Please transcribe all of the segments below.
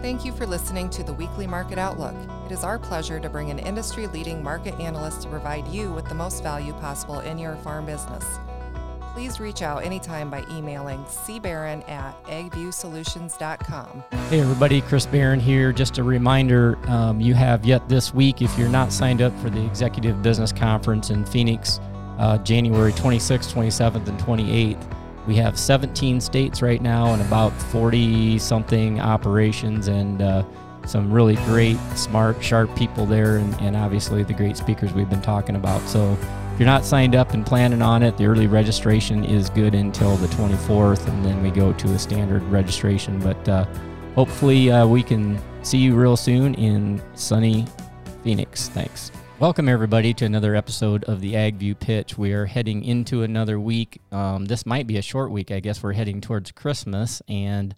Thank you for listening to the weekly Market Outlook. It is our pleasure to bring an industry leading market analyst to provide you with the most value possible in your farm business. Please reach out anytime by emailing cbarron at agviewsolutions.com. Hey, everybody, Chris Barron here. Just a reminder um, you have yet this week, if you're not signed up for the Executive Business Conference in Phoenix, uh, January 26th, 27th, and 28th. We have 17 states right now and about 40 something operations and uh, some really great, smart, sharp people there, and, and obviously the great speakers we've been talking about. So if you're not signed up and planning on it, the early registration is good until the 24th, and then we go to a standard registration. But uh, hopefully, uh, we can see you real soon in sunny Phoenix. Thanks. Welcome, everybody, to another episode of the Ag View Pitch. We are heading into another week. Um, this might be a short week, I guess. We're heading towards Christmas, and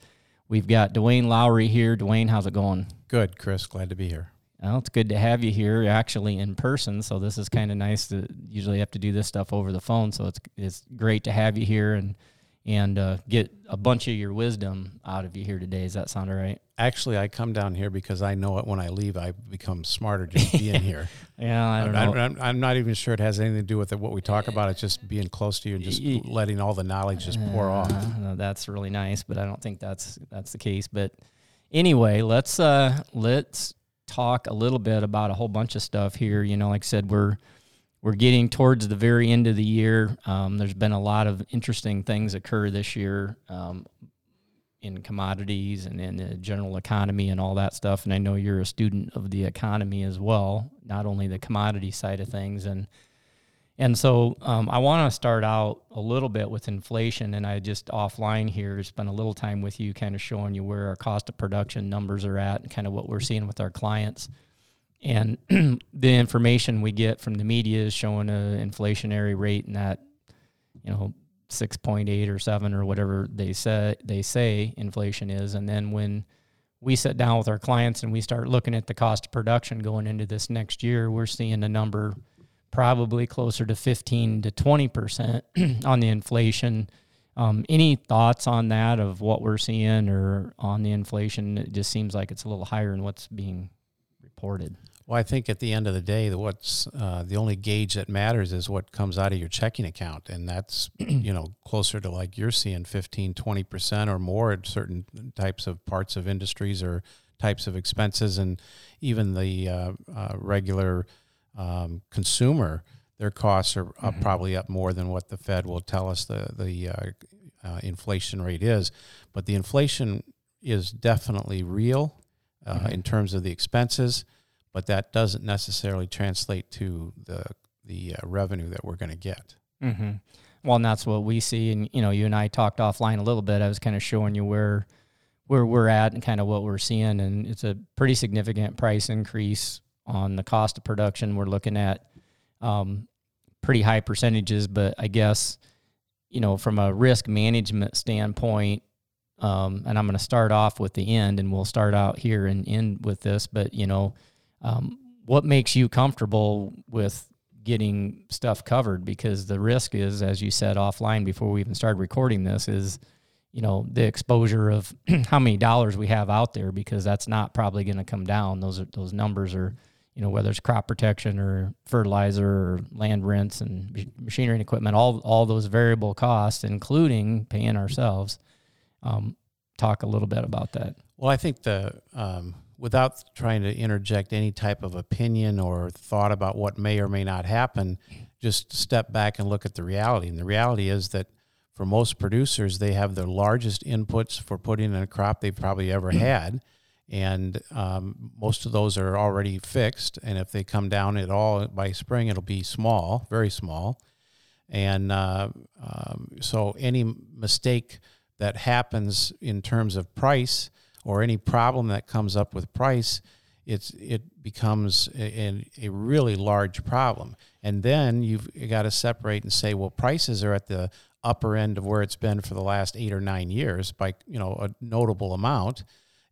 we've got Duane Lowry here. Duane, how's it going? Good, Chris. Glad to be here. Well, it's good to have you here, actually in person. So this is kind of nice to usually have to do this stuff over the phone. So it's it's great to have you here and and uh, get a bunch of your wisdom out of you here today. Does that sound all right? Actually, I come down here because I know it when I leave, I become smarter just being here. yeah, I don't know. I'm, I'm, not even sure it has anything to do with it, what we talk about. It's just being close to you and just letting all the knowledge just pour uh, off. No, that's really nice, but I don't think that's that's the case. But anyway, let's uh, let's talk a little bit about a whole bunch of stuff here. You know, like I said, we're we're getting towards the very end of the year. Um, there's been a lot of interesting things occur this year um, in commodities and in the general economy and all that stuff. And I know you're a student of the economy as well, not only the commodity side of things. And and so um, I want to start out a little bit with inflation. And I just offline here spent a little time with you, kind of showing you where our cost of production numbers are at and kind of what we're seeing with our clients. And the information we get from the media is showing an inflationary rate in that, you know, 6.8 or 7 or whatever they say they say inflation is. And then when we sit down with our clients and we start looking at the cost of production going into this next year we're seeing a number probably closer to 15 to 20 percent on the inflation. Um, any thoughts on that of what we're seeing or on the inflation? It just seems like it's a little higher than what's being reported well, I think at the end of the day, what's uh, the only gauge that matters is what comes out of your checking account. And that's, you know, closer to like you're seeing 15, 20% or more at certain types of parts of industries or types of expenses. And even the uh, uh, regular um, consumer, their costs are up, mm-hmm. probably up more than what the Fed will tell us the, the uh, uh, inflation rate is. But the inflation is definitely real uh, mm-hmm. in terms of the expenses but that doesn't necessarily translate to the the uh, revenue that we're going to get. Mm-hmm. Well, and that's what we see. And you know, you and I talked offline a little bit. I was kind of showing you where where we're at and kind of what we're seeing, and it's a pretty significant price increase on the cost of production. We're looking at um, pretty high percentages, but I guess you know from a risk management standpoint. Um, and I'm going to start off with the end, and we'll start out here and end with this. But you know, um, what makes you comfortable with getting stuff covered? Because the risk is, as you said offline before we even started recording this, is you know the exposure of how many dollars we have out there because that's not probably going to come down. Those are those numbers are you know whether it's crop protection or fertilizer or land rents and machinery and equipment, all all those variable costs, including paying ourselves. Um, talk a little bit about that. Well, I think the um, without trying to interject any type of opinion or thought about what may or may not happen, just step back and look at the reality. And the reality is that for most producers, they have the largest inputs for putting in a crop they've probably ever had. And um, most of those are already fixed. And if they come down at all by spring, it'll be small, very small. And uh, um, so any mistake that happens in terms of price or any problem that comes up with price, it's it becomes a, a really large problem. And then you've got to separate and say, well, prices are at the upper end of where it's been for the last eight or nine years by you know a notable amount.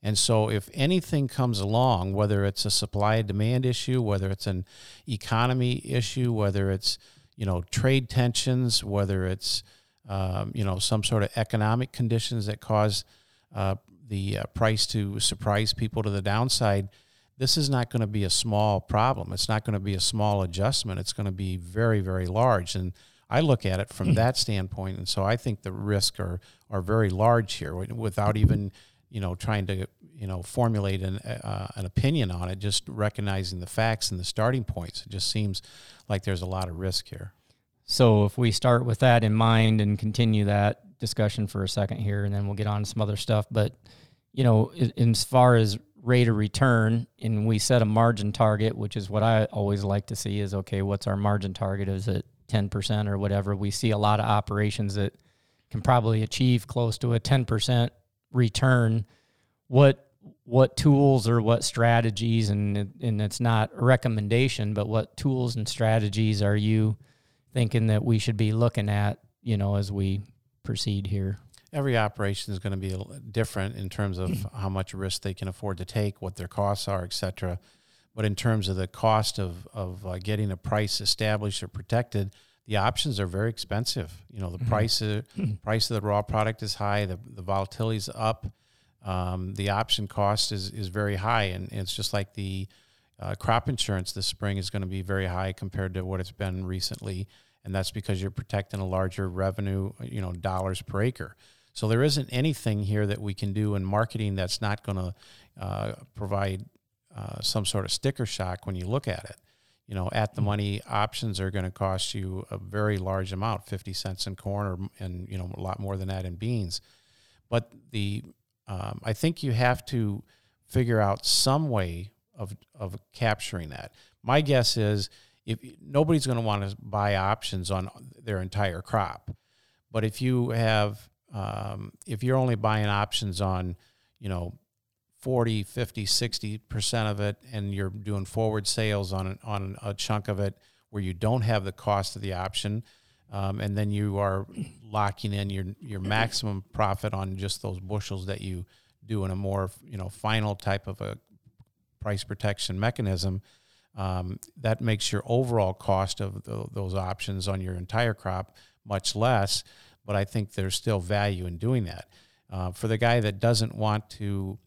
And so, if anything comes along, whether it's a supply and demand issue, whether it's an economy issue, whether it's you know trade tensions, whether it's um, you know some sort of economic conditions that cause uh, the uh, price to surprise people to the downside, this is not going to be a small problem. It's not going to be a small adjustment. It's going to be very, very large. And I look at it from that standpoint, and so I think the risks are are very large here, without even you know trying to you know formulate an uh, an opinion on it. Just recognizing the facts and the starting points, it just seems like there's a lot of risk here. So if we start with that in mind and continue that discussion for a second here, and then we'll get on to some other stuff. But you know, as far as rate of return, and we set a margin target, which is what I always like to see is okay, what's our margin target? Is it 10% or whatever? We see a lot of operations that can probably achieve close to a 10% return. What what tools or what strategies and and it's not a recommendation, but what tools and strategies are you thinking that we should be looking at, you know, as we proceed here? every operation is going to be different in terms of how much risk they can afford to take, what their costs are, et cetera. But in terms of the cost of, of uh, getting a price established or protected, the options are very expensive. You know, the mm-hmm. price of, price of the raw product is high, the, the volatility is up, um, the option cost is, is very high. And, and it's just like the uh, crop insurance this spring is going to be very high compared to what it's been recently. And that's because you're protecting a larger revenue, you know, dollars per acre. So there isn't anything here that we can do in marketing that's not going to uh, provide uh, some sort of sticker shock when you look at it. You know, at the mm-hmm. money options are going to cost you a very large amount, 50 cents in corn or, and, you know, a lot more than that in beans. But the, um, I think you have to figure out some way of, of capturing that. My guess is if nobody's going to want to buy options on their entire crop, but if you have um, if you're only buying options on, you know, 40, 50, 60% of it, and you're doing forward sales on, on a chunk of it where you don't have the cost of the option, um, and then you are locking in your, your maximum profit on just those bushels that you do in a more, you know, final type of a price protection mechanism, um, that makes your overall cost of the, those options on your entire crop much less but I think there's still value in doing that. Uh, for the guy that doesn't want to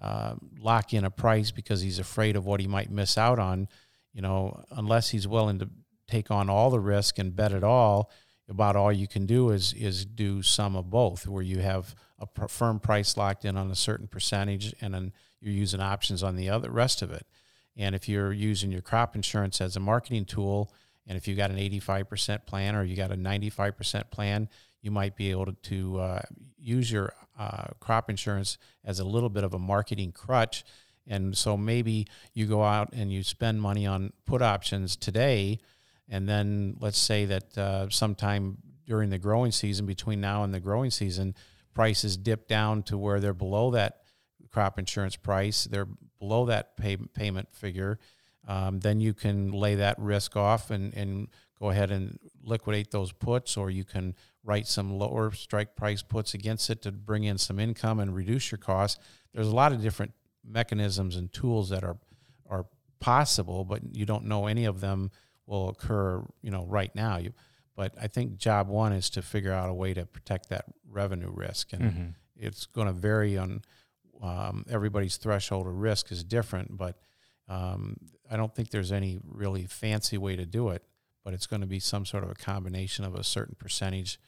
uh, lock in a price because he's afraid of what he might miss out on, you know, unless he's willing to take on all the risk and bet it all, about all you can do is is do some of both, where you have a firm price locked in on a certain percentage, and then you're using options on the other rest of it. And if you're using your crop insurance as a marketing tool, and if you've got an 85% plan or you got a 95% plan, you might be able to, to uh, use your uh, crop insurance as a little bit of a marketing crutch. And so maybe you go out and you spend money on put options today, and then let's say that uh, sometime during the growing season, between now and the growing season, prices dip down to where they're below that crop insurance price, they're below that pay, payment figure. Um, then you can lay that risk off and, and go ahead and liquidate those puts, or you can write some lower strike price puts against it to bring in some income and reduce your costs. There's a lot of different mechanisms and tools that are are possible, but you don't know any of them will occur, you know, right now. You, but I think job one is to figure out a way to protect that revenue risk, and mm-hmm. it's going to vary on um, everybody's threshold of risk is different. But um, I don't think there's any really fancy way to do it. But it's going to be some sort of a combination of a certain percentage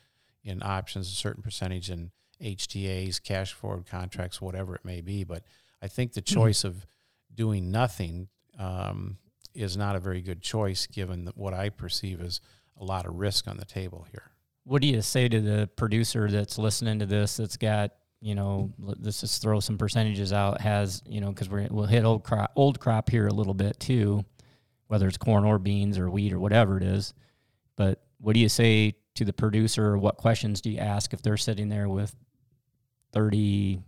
in options, a certain percentage in HTAs, cash forward contracts, whatever it may be. But I think the hmm. choice of doing nothing um, is not a very good choice given what I perceive as a lot of risk on the table here. What do you say to the producer that's listening to this that's got, you know, let's just throw some percentages out, has, you know, because we'll hit old crop, old crop here a little bit too, whether it's corn or beans or wheat or whatever it is. But what do you say to the producer? What questions do you ask if they're sitting there with 30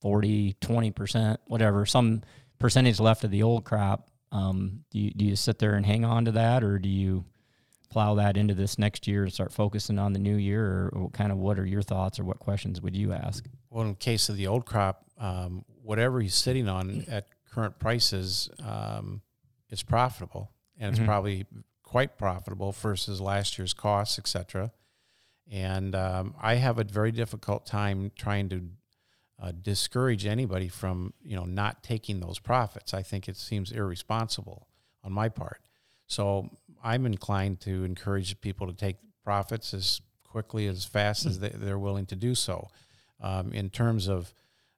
40 20% whatever some percentage left of the old crop? Um, do, you, do you sit there and hang on to that? Or do you plow that into this next year and start focusing on the new year? Or, or kind of what are your thoughts or what questions would you ask well in case of the old crop um, whatever he's sitting on at current prices um, is profitable and it's mm-hmm. probably quite profitable versus last year's costs, etc. And um, I have a very difficult time trying to uh, discourage anybody from you know not taking those profits. I think it seems irresponsible on my part. So I'm inclined to encourage people to take profits as quickly as fast as they, they're willing to do so. Um, in terms of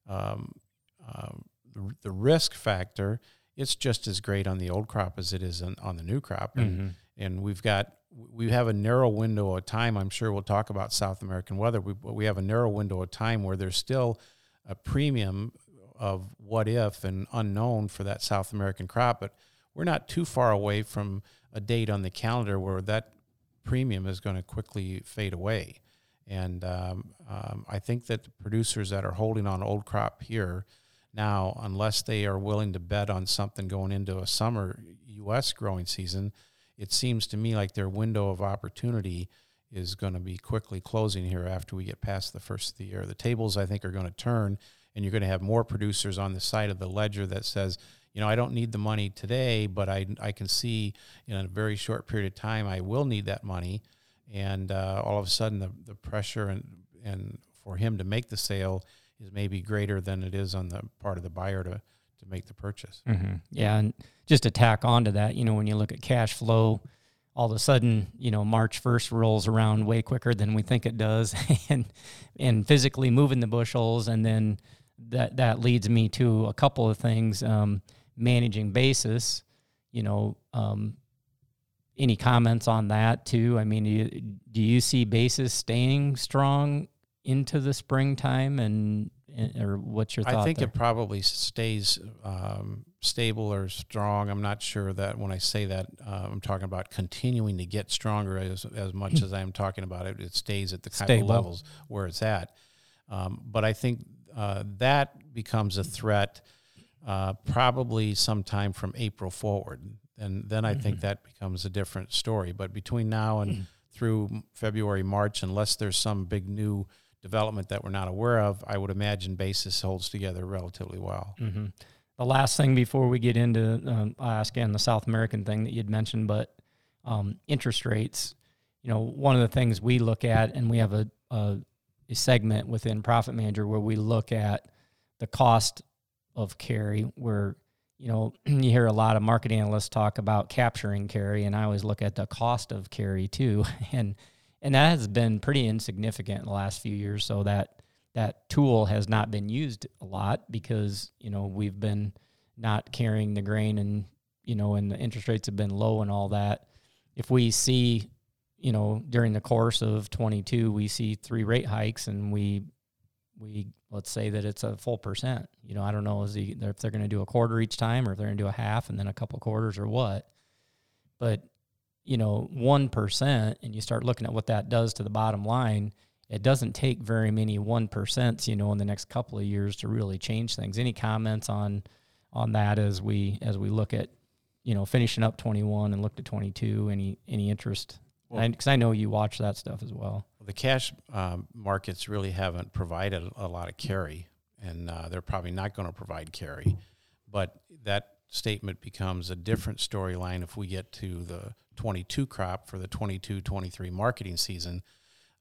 um, um, the, the, risk factor, it's just as great on the old crop as it is on, on the new crop, and mm-hmm. and we've got we have a narrow window of time. I'm sure we'll talk about South American weather. We we have a narrow window of time where there's still a premium of what if and unknown for that South American crop, but we're not too far away from a date on the calendar where that premium is going to quickly fade away. And um, um, I think that the producers that are holding on old crop here now, unless they are willing to bet on something going into a summer U.S. growing season, it seems to me like their window of opportunity is going to be quickly closing here after we get past the first of the year. The tables, I think, are going to turn, and you're going to have more producers on the side of the ledger that says, you know, I don't need the money today, but I, I can see in a very short period of time I will need that money. And uh, all of a sudden, the, the pressure and, and for him to make the sale is maybe greater than it is on the part of the buyer to, to make the purchase. Mm-hmm. Yeah. And just to tack on to that, you know, when you look at cash flow, all of a sudden, you know, March 1st rolls around way quicker than we think it does and and physically moving the bushels and then that that leads me to a couple of things um, managing basis, you know, um, any comments on that too? I mean, do you, do you see basis staying strong into the springtime and or what's your thought? I think there? it probably stays um, stable or strong. I'm not sure that when I say that, uh, I'm talking about continuing to get stronger as as much as I am talking about it. It stays at the kind Stable. of levels where it's at. Um, but I think uh, that becomes a threat uh, probably sometime from April forward. And then I mm-hmm. think that becomes a different story. But between now and mm-hmm. through February, March, unless there's some big new development that we're not aware of, I would imagine basis holds together relatively well. Mm-hmm. The last thing before we get into, um, I ask again the South American thing that you'd mentioned, but um, interest rates. You know, one of the things we look at, and we have a, a, a segment within Profit Manager where we look at the cost of carry where you know you hear a lot of market analysts talk about capturing carry and i always look at the cost of carry too. And and that has been pretty insignificant in the last few years. So that that tool has not been used a lot because you know we've been not carrying the grain and you know and the interest rates have been low and all that. If we see you know during the course of 22 we see three rate hikes and we we let's say that it's a full percent. You know, I don't know is he, if they're going to do a quarter each time or if they're going to do a half and then a couple quarters or what. But you know, one percent, and you start looking at what that does to the bottom line. It doesn't take very many one percents, you know, in the next couple of years to really change things. Any comments on on that as we as we look at you know finishing up 21 and look at 22 any any interest because well, I, I, know you watch that stuff as well the cash um, markets really haven't provided a lot of carry, and uh, they're probably not going to provide carry. But that statement becomes a different storyline if we get to the 22 crop for the 22 23 marketing season,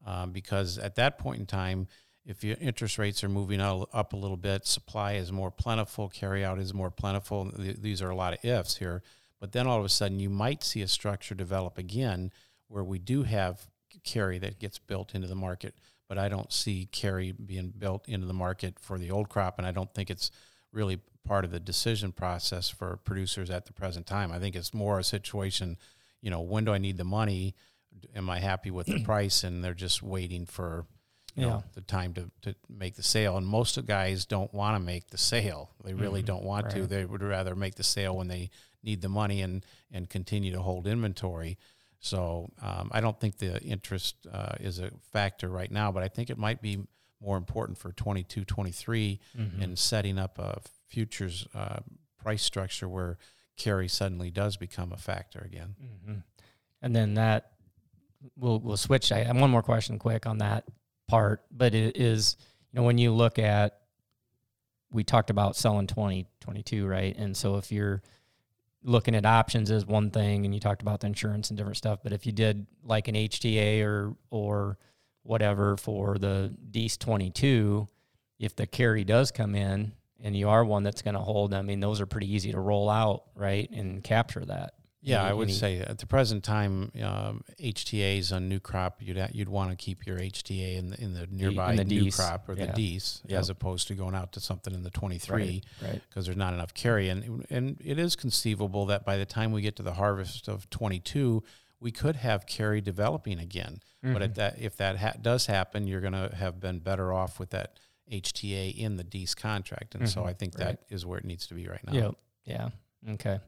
um, because at that point in time, if your interest rates are moving up a little bit, supply is more plentiful, carry out is more plentiful. These are a lot of ifs here. But then all of a sudden, you might see a structure develop again where we do have carry that gets built into the market. But I don't see carry being built into the market for the old crop, and I don't think it's really part of the decision process for producers at the present time. I think it's more a situation, you know, when do I need the money? Am I happy with the price? And they're just waiting for you yeah. know the time to, to make the sale. And most of guys don't want to make the sale. They really mm-hmm. don't want right. to. They would rather make the sale when they need the money and and continue to hold inventory. So um, I don't think the interest uh, is a factor right now, but I think it might be more important for 22, 23 mm-hmm. in setting up a futures uh, price structure where carry suddenly does become a factor again. Mm-hmm. And then that we'll we'll switch. I have one more question, quick on that part, but it is you know when you look at we talked about selling 2022, right? And so if you're looking at options is one thing, and you talked about the insurance and different stuff. But if you did like an HTA or or whatever for the Dees 22, if the carry does come in and you are one that's going to hold, I mean, those are pretty easy to roll out, right, and capture that. Yeah, Any- I would any- say at the present time, um, HTAs on new crop, you'd ha- you'd want to keep your HTA in the in the nearby the new Ds. crop or the Yeah. Ds, Yep. as opposed to going out to something in the 23 right. because there's not enough carry. And and it is conceivable that by the time we get to the harvest of 22, we could have carry developing again. But Mhm. at that, if that ha- does happen, you're going to have been better off with that HTA in the D's contract. And so Mhm. I think Right. that is where it needs to be right now. Yep. Yeah. Okay.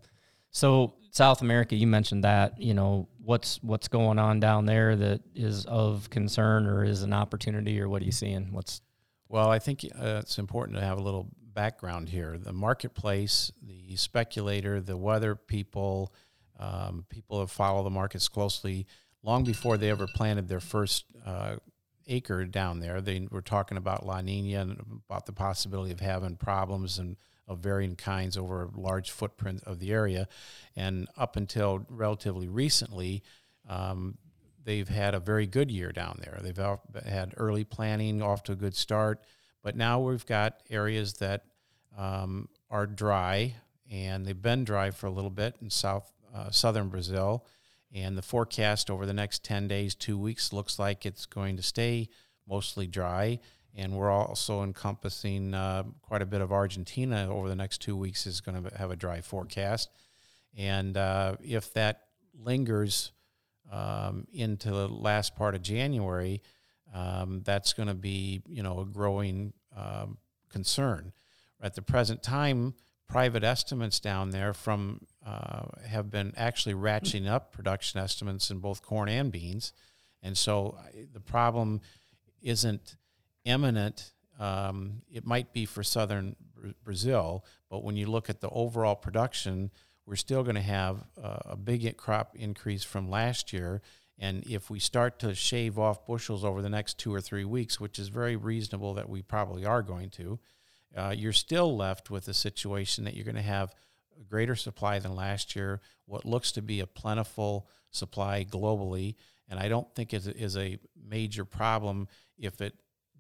So South America, you mentioned that. You know, what's what's going on down there that is of concern or is an opportunity, or what are you seeing? What's Well, I think uh, it's important to have a little background here. The marketplace, the speculator, the weather people, um, people that follow the markets closely, long before they ever planted their first uh, acre down there, they were talking about La Nina and about the possibility of having problems and of varying kinds over a large footprint of the area. And up until relatively recently, um, they've had a very good year down there. They've had early planning off to a good start, but now we've got areas that um, are dry, and they've been dry for a little bit in south uh, southern Brazil. And the forecast over the next ten days, two weeks, looks like it's going to stay mostly dry. And we're also encompassing uh, quite a bit of Argentina over the next two weeks is going to have a dry forecast. And uh, if that lingers um, into the last part of January, um, that's going to be you know a growing um, concern. At the present time, private estimates down there from uh, have been actually ratcheting up production estimates in both corn and beans, and so the problem isn't imminent. Um, it might be for southern Brazil, but when you look at the overall production, we're still going to have uh, a big crop increase from last year. And if we start to shave off bushels over the next two or three weeks, which is very reasonable that we probably are going to, uh, you're still left with a situation that you're going to have a greater supply than last year, what looks to be a plentiful supply globally. And I don't think it is a major problem if it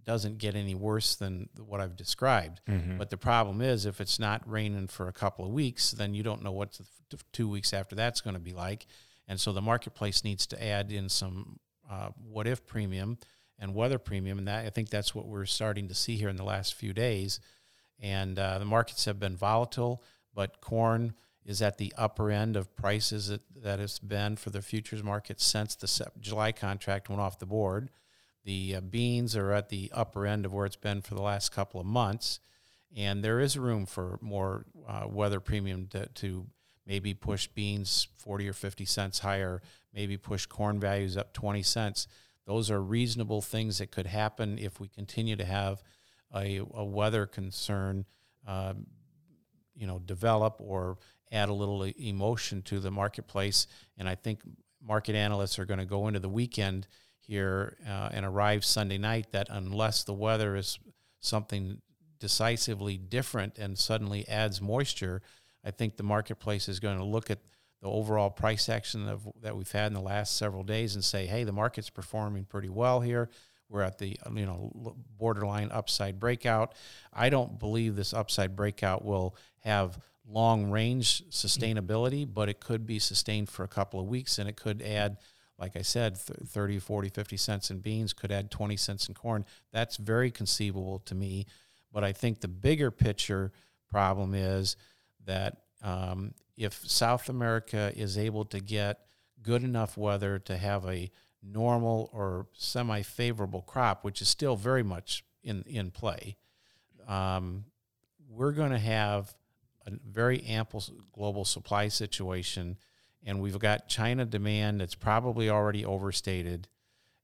doesn't get any worse than what I've described. But the problem is, if it's not raining for a couple of weeks, then you don't know what the two weeks after that's going to be like. And so the marketplace needs to add in some uh, what if premium and weather premium. And that I think that's what we're starting to see here in the last few days. And uh, the markets have been volatile, but corn is at the upper end of prices that, that has been for the futures market since the July contract went off the board. The uh, beans are at the upper end of where it's been for the last couple of months. And there is room for more uh, weather premium to, to maybe push beans 40 or 50 cents higher, maybe push corn values up 20 cents. Those are reasonable things that could happen if we continue to have a, a weather concern, um, you know, develop or add a little emotion to the marketplace. And I think market analysts are going to go into the weekend here uh, and arrive Sunday night that unless the weather is something decisively different and suddenly adds moisture, I think the marketplace is going to look at the overall price action of, that we've had in the last several days and say, hey, the market's performing pretty well here. We're at the you know borderline upside breakout. I don't believe this upside breakout will have long range sustainability, but it could be sustained for a couple of weeks and it could add like I said, th- 30, 40, 50 cents in beans could add 20 cents in corn. That's very conceivable to me. But I think the bigger picture problem is that um, if South America is able to get good enough weather to have a normal or semi favorable crop, which is still very much in, in play, um, we're going to have a very ample global supply situation. And we've got China demand that's probably already overstated.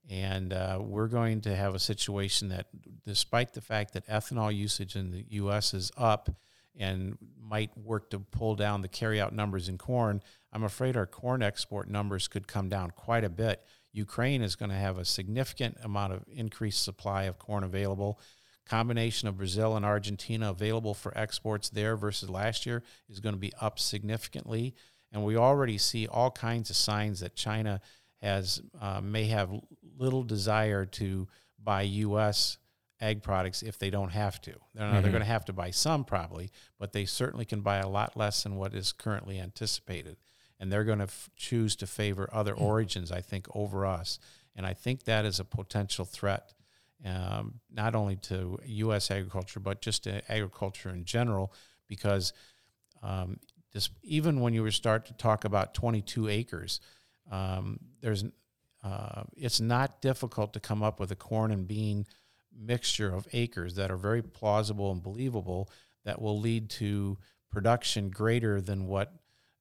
And uh, we're going to have a situation that, despite the fact that ethanol usage in the U.S. is up and might work to pull down the carryout numbers in corn, I'm afraid our corn export numbers could come down quite a bit. Ukraine is going to have a significant amount of increased supply of corn available. Combination of Brazil and Argentina available for exports there versus last year is going to be up significantly. And we already see all kinds of signs that China has uh, may have little desire to buy U.S. ag products if they don't have to. They're, Mhm. they're going to have to buy some probably, but they certainly can buy a lot less than what is currently anticipated. And they're going to f- choose to favor other origins, I think, over us. And I think that is a potential threat, um, not only to U.S. agriculture, but just to agriculture in general, because um, this, even when you start to talk about 22 acres, um, there's uh, it's not difficult to come up with a corn and bean mixture of acres that are very plausible and believable that will lead to production greater than what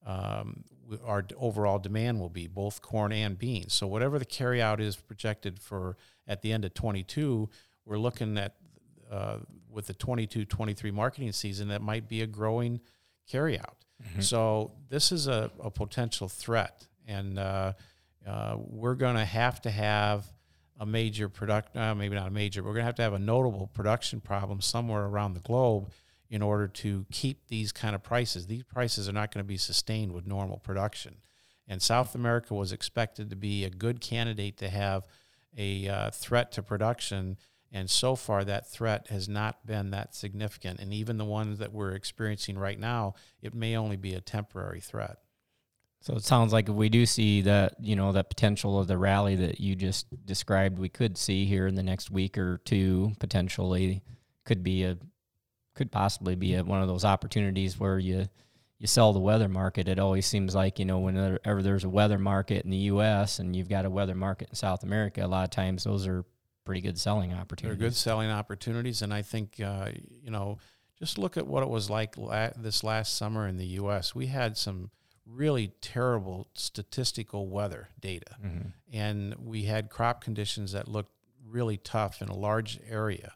um, our overall demand will be, both corn and beans. So whatever the carryout is projected for at the end of 22, we're looking at uh, with the 22-23 marketing season that might be a growing carryout. So this is a, a potential threat, and uh, uh, we're going to have to have a major product, uh, maybe not a major, but we're going to have to have a notable production problem somewhere around the globe in order to keep these kind of prices. These prices are not going to be sustained with normal production. And South America was expected to be a good candidate to have a uh, threat to production. And so far, that threat has not been that significant. And even the ones that we're experiencing right now, it may only be a temporary threat. So it sounds like if we do see that, you know, that potential of the rally that you just described, we could see here in the next week or two, potentially could be a, could possibly be a, one of those opportunities where you, you sell the weather market. It always seems like, you know, whenever there's a weather market in the U.S. and you've got a weather market in South America, a lot of times those are pretty good selling They're opportunities. good selling opportunities, and I think uh, you know, just look at what it was like la- this last summer in the U.S. We had some really terrible statistical weather data, Mhm. and we had crop conditions that looked really tough in a large area,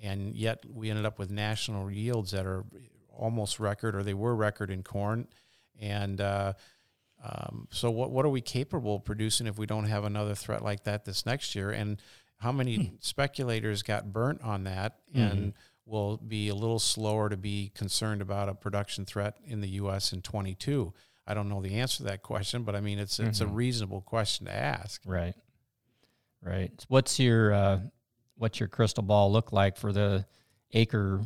and yet we ended up with national yields that are almost record, or they were record in corn, and uh, um, so what what are we capable of producing if we don't have another threat like that this next year? And how many speculators got burnt on that and will be a little slower to be concerned about a production threat in the U.S. in 22? I don't know the answer to that question, but I mean it's it's a Mhm. reasonable question to ask. Right. Right. What's your uh, what's your crystal ball look like for the acre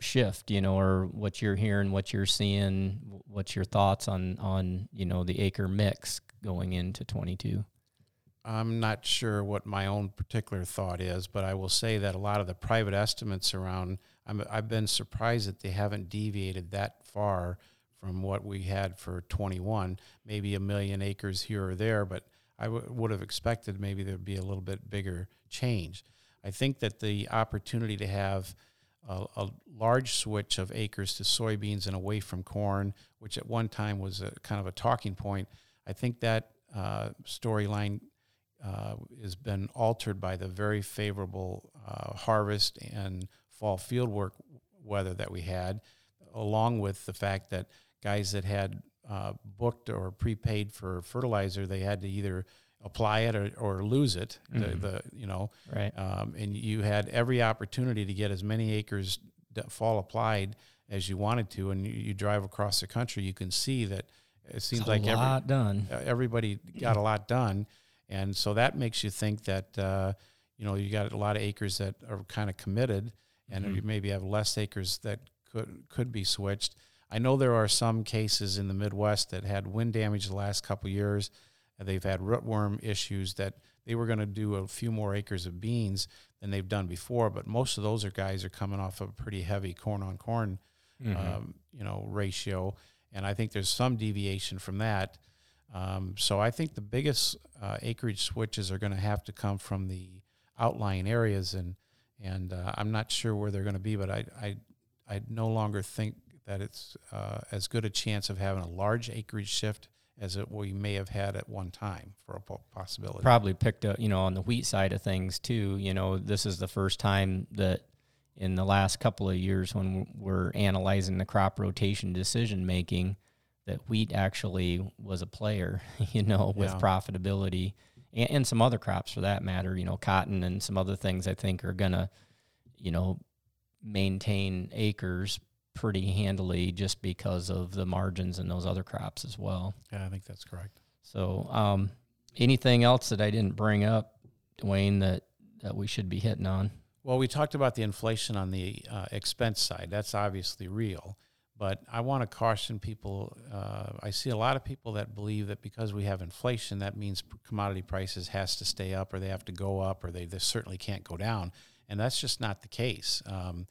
shift? You know, or what you're hearing, what you're seeing. What's your thoughts on on you know the acre mix going into 22? I'm not sure what my own particular thought is, but I will say that a lot of the private estimates around, I'm, I've been surprised that they haven't deviated that far from what we had for 21. Maybe a million acres here or there, but I w- would have expected maybe there'd be a little bit bigger change. I think that the opportunity to have a, a large switch of acres to soybeans and away from corn, which at one time was a kind of a talking point, I think that uh, storyline uh, has been altered by the very favorable uh, harvest and fall fieldwork weather that we had, along with the fact that guys that had uh, booked or prepaid for fertilizer, they had to either apply it or, or lose it. Mhm. The, the you know, Right. um, and you had every opportunity to get as many acres fall applied as you wanted to. And you, you drive across the country, you can see that it seems like every, done. everybody got a lot done, and so that makes you think that uh, you know you got a lot of acres that are kind of committed, and Mhm. you maybe have less acres that could could be switched. I know there are some cases in the Midwest that had wind damage the last couple years. and They've had rootworm issues that they were going to do a few more acres of beans than they've done before, but most of those are guys are coming off of a pretty heavy corn on corn Mhm. um, you know, ratio. And I think there's some deviation from that. Um, so I think the biggest uh, acreage switches are going to have to come from the outlying areas, and and uh, I'm not sure where they're going to be, but I, I I no longer think that it's uh, as good a chance of having a large acreage shift as it we may have had at one time for a possibility. probably picked up, you know, on the wheat side of things too. You know, this is the first time that in the last couple of years when we're analyzing the crop rotation decision making that wheat actually was a player, you know, with Yeah. profitability and, and some other crops for that matter, you know, cotton and some other things I think are going to, you know, maintain acres pretty handily just because of the margins in those other crops as well. Yeah, I think that's correct. So, um, anything else that I didn't bring up, Duane, that, that we should be hitting on? Well, we talked about the inflation on the uh, expense side. That's obviously real. But I want to caution people. Uh, I see a lot of people that believe that because we have inflation, that means commodity prices has to stay up, or they have to go up, or they, they certainly can't go down. And that's just not the case. Um,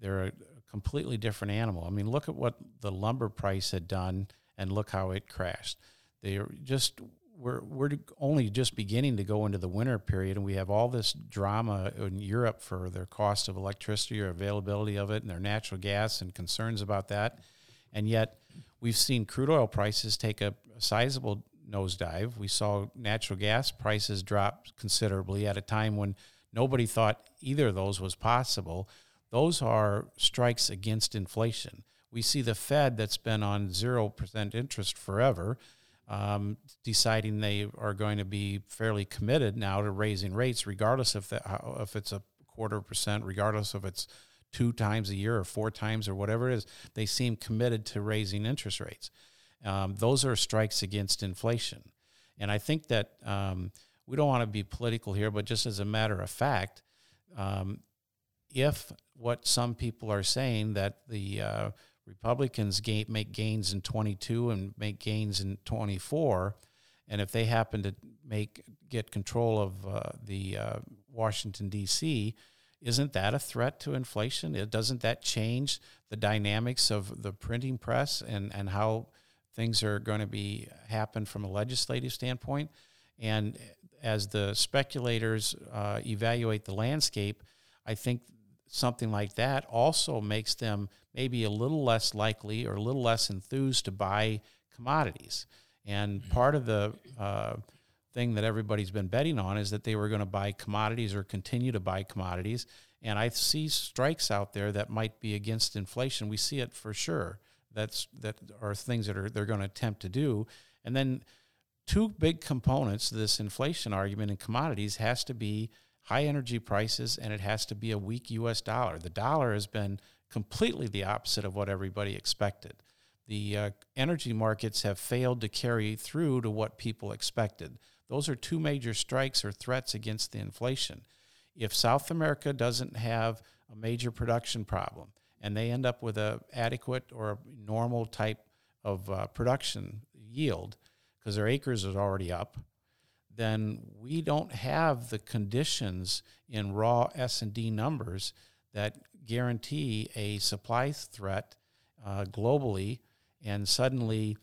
they're a completely different animal. I mean, look at what the lumber price had done, and look how it crashed. They just we're we're only just beginning to go into the winter period, and we have all this drama in Europe for their cost of electricity or availability of it, and their natural gas and concerns about that. And yet, we've seen crude oil prices take a, sizable nosedive. We saw natural gas prices drop considerably at a time when nobody thought either of those was possible. Those are strikes against inflation. We see the Fed that's been on zero percent interest forever um, deciding they are going to be fairly committed now to raising rates, regardless if that if it's a quarter percent, regardless if it's two times a year or four times or whatever it is, they seem committed to raising interest rates. Um, those are strikes against inflation, and I think that um, we don't want to be political here, but just as a matter of fact, um, if what some people are saying that the uh, Republicans gain, make gains in 22 and make gains in 24, and if they happen to make get control of uh, the uh, Washington D.C., isn't that a threat to inflation? It, doesn't that change the dynamics of the printing press and, and how things are going to be happen from a legislative standpoint? And as the speculators uh, evaluate the landscape, I think something like that also makes them maybe a little less likely or a little less enthused to buy commodities. And mm-hmm. part of the uh, thing that everybody's been betting on is that they were going to buy commodities or continue to buy commodities. And I see strikes out there that might be against inflation. We see it for sure. That's that are things that are they're going to attempt to do. And then two big components to this inflation argument in commodities has to be high energy prices and it has to be a weak US dollar. The dollar has been completely the opposite of what everybody expected. The uh, energy markets have failed to carry through to what people expected. Those are two major strikes or threats against the inflation. If South America doesn't have a major production problem and they end up with a adequate or normal type of uh, production yield because their acres is already up, then we don't have the conditions in raw S&D numbers that guarantee a supply threat uh, globally and suddenly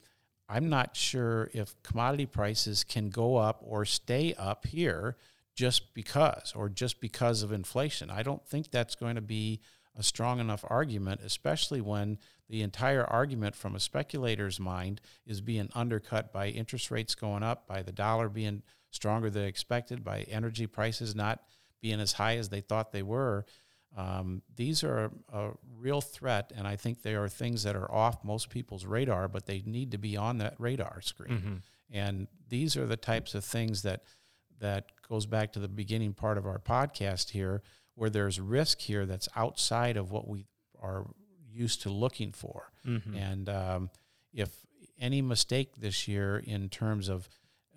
I'm not sure if commodity prices can go up or stay up here just because or just because of inflation. I don't think that's going to be a strong enough argument, especially when the entire argument from a speculator's mind is being undercut by interest rates going up, by the dollar being stronger than expected, by energy prices not being as high as they thought they were. Um, these are a, real threat, and I think they are things that are off most people's radar, but they need to be on that radar screen. Mm-hmm. And these are the types of things that that goes back to the beginning part of our podcast here, where there's risk here that's outside of what we are used to looking for. Mm-hmm. And um, if any mistake this year in terms of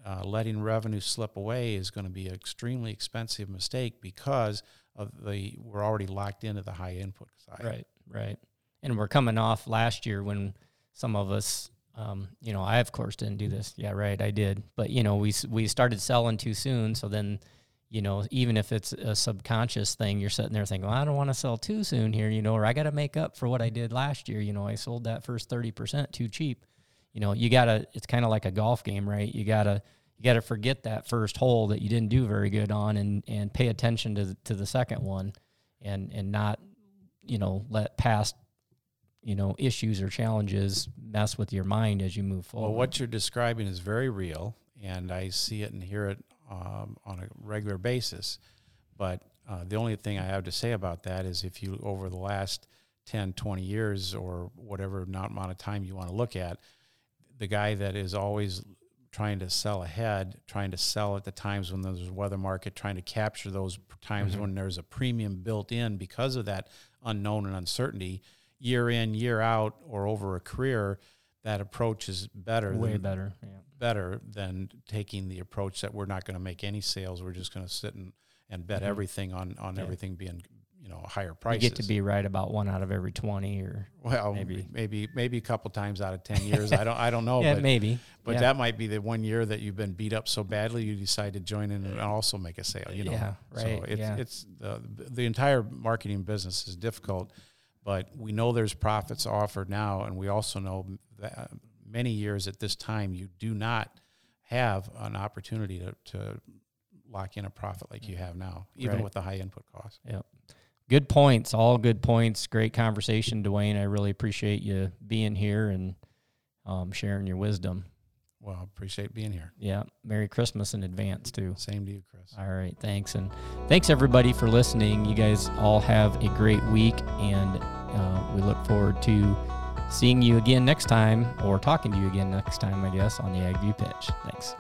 uh, letting revenue slip away is going to be an extremely expensive mistake because of the we're already locked into the high input side. Right, right. And we're coming off last year when some of us, um, you know, I of course didn't do this. Yeah, right, I did. But you know, we we started selling too soon, so then. You know, even if it's a subconscious thing, you're sitting there thinking, well, I don't want to sell too soon here, you know, or I got to make up for what I did last year. You know, I sold that first 30% too cheap you know, you gotta. It's kind of like a golf game, right? You gotta you gotta forget that first hole that you didn't do very good on, and and pay attention to the, to the second one, and and not, you know, let past you know issues or challenges mess with your mind as you move forward. Well, what you're describing is very real, and I see it and hear it um, on a regular basis. But uh, the only thing I have to say about that is if you over the last 10, 20 years or whatever amount of time you want to look at, the guy that is always trying to sell ahead, trying to sell at the times when there's a weather market, trying to capture those times mm-hmm. when there's a premium built in because of that unknown and uncertainty, year in, year out, or over a career, that approach is better. Way than, better. Yeah. Better than taking the approach that we're not going to make any sales. We're just going to sit and, and bet Mhm. everything on on Yeah. everything being know higher You get to be right about one out of every 20 or well, maybe. maybe maybe a couple times out of ten years. I don't I don't know. yeah, but maybe. but yeah. that might be the one year that you've been beat up so badly you decide to join in and also make a sale. You know. Yeah, right, So it's yeah. it's the the entire marketing business is difficult, but we know there's profits offered now, and we also know that many years at this time you do not have an opportunity to, to lock in a profit like you have now, even Right. with the high input costs. Good points, all good points. Great conversation, Duane. I really appreciate you being here and um, sharing your wisdom. Well, I appreciate being here. Yeah, Merry Christmas in advance too. Same to you, Chris. All right, thanks, and thanks everybody for listening. You guys all have a great week, and uh, we look forward to seeing you again next time, or talking to you again next time, I guess, on the Ag View Pitch. Thanks.